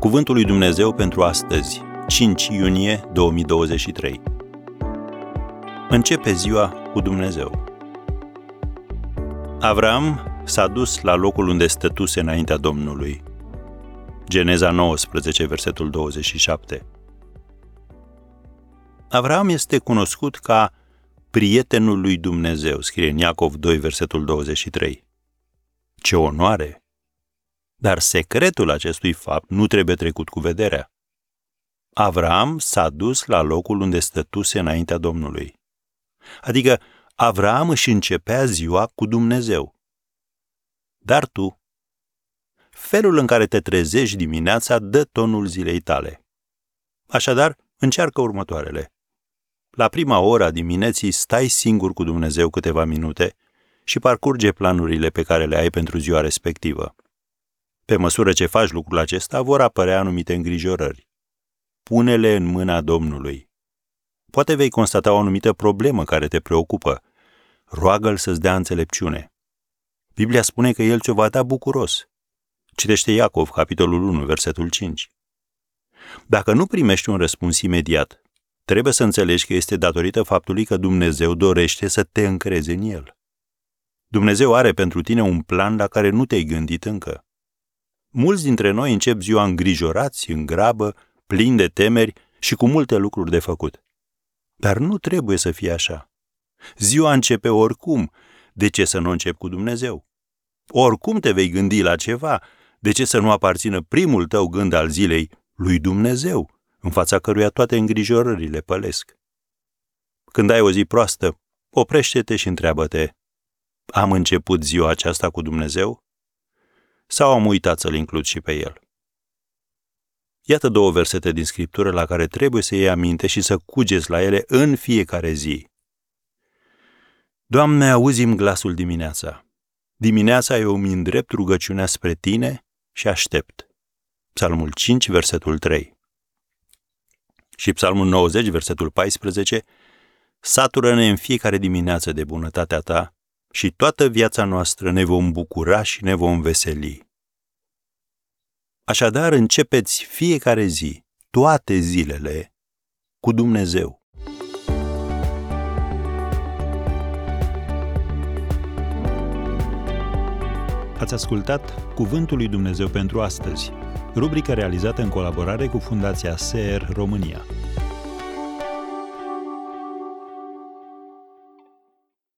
Cuvântul lui Dumnezeu pentru astăzi, 5 iunie 2023. Începe ziua cu Dumnezeu. Avram s-a dus la locul unde stătuse înaintea Domnului. Geneza 19, versetul 27. Avram este cunoscut ca prietenul lui Dumnezeu, scrie în Iacov 2, versetul 23. Ce onoare! Dar secretul acestui fapt nu trebuie trecut cu vederea. Avram s-a dus la locul unde stătuse înaintea Domnului. Adică Avram își începea ziua cu Dumnezeu. Dar tu, felul în care te trezești dimineața dă tonul zilei tale. Așadar, încearcă următoarele. La prima ora a dimineții stai singur cu Dumnezeu câteva minute și parcurge planurile pe care le ai pentru ziua respectivă. Pe măsură ce faci lucrul acesta, vor apărea anumite îngrijorări. Pune-le în mâna Domnului. Poate vei constata o anumită problemă care te preocupă. Roagă-l să-ți dea înțelepciune. Biblia spune că el ți-o va da bucuros. Citește Iacov, capitolul 1, versetul 5. Dacă nu primești un răspuns imediat, trebuie să înțelegi că este datorită faptului că Dumnezeu dorește să te încrezi în El. Dumnezeu are pentru tine un plan la care nu te-ai gândit încă. Mulți dintre noi încep ziua îngrijorați, în grabă, plini de temeri și cu multe lucruri de făcut. Dar nu trebuie să fie așa. Ziua începe oricum. De ce să nu încep cu Dumnezeu? Oricum te vei gândi la ceva. De ce să nu aparțină primul tău gând al zilei lui Dumnezeu, în fața căruia toate îngrijorările pălesc? Când ai o zi proastă, oprește-te și întreabă-te, am început ziua aceasta cu Dumnezeu? Sau am uitat să-l includ și pe el? Iată două versete din Scriptură la care trebuie să iei aminte și să cugeți la ele în fiecare zi. Doamne, auzim glasul dimineața. Dimineața eu îmi îndrept rugăciunea spre Tine și aștept. Psalmul 5, versetul 3. Și Psalmul 90, versetul 14, Satură-ne în fiecare dimineață de bunătatea Ta și toată viața noastră ne vom bucura și ne vom veseli. Așadar, începeți fiecare zi, toate zilele, cu Dumnezeu. Ați ascultat Cuvântul lui Dumnezeu pentru astăzi, rubrica realizată în colaborare cu Fundația SER România.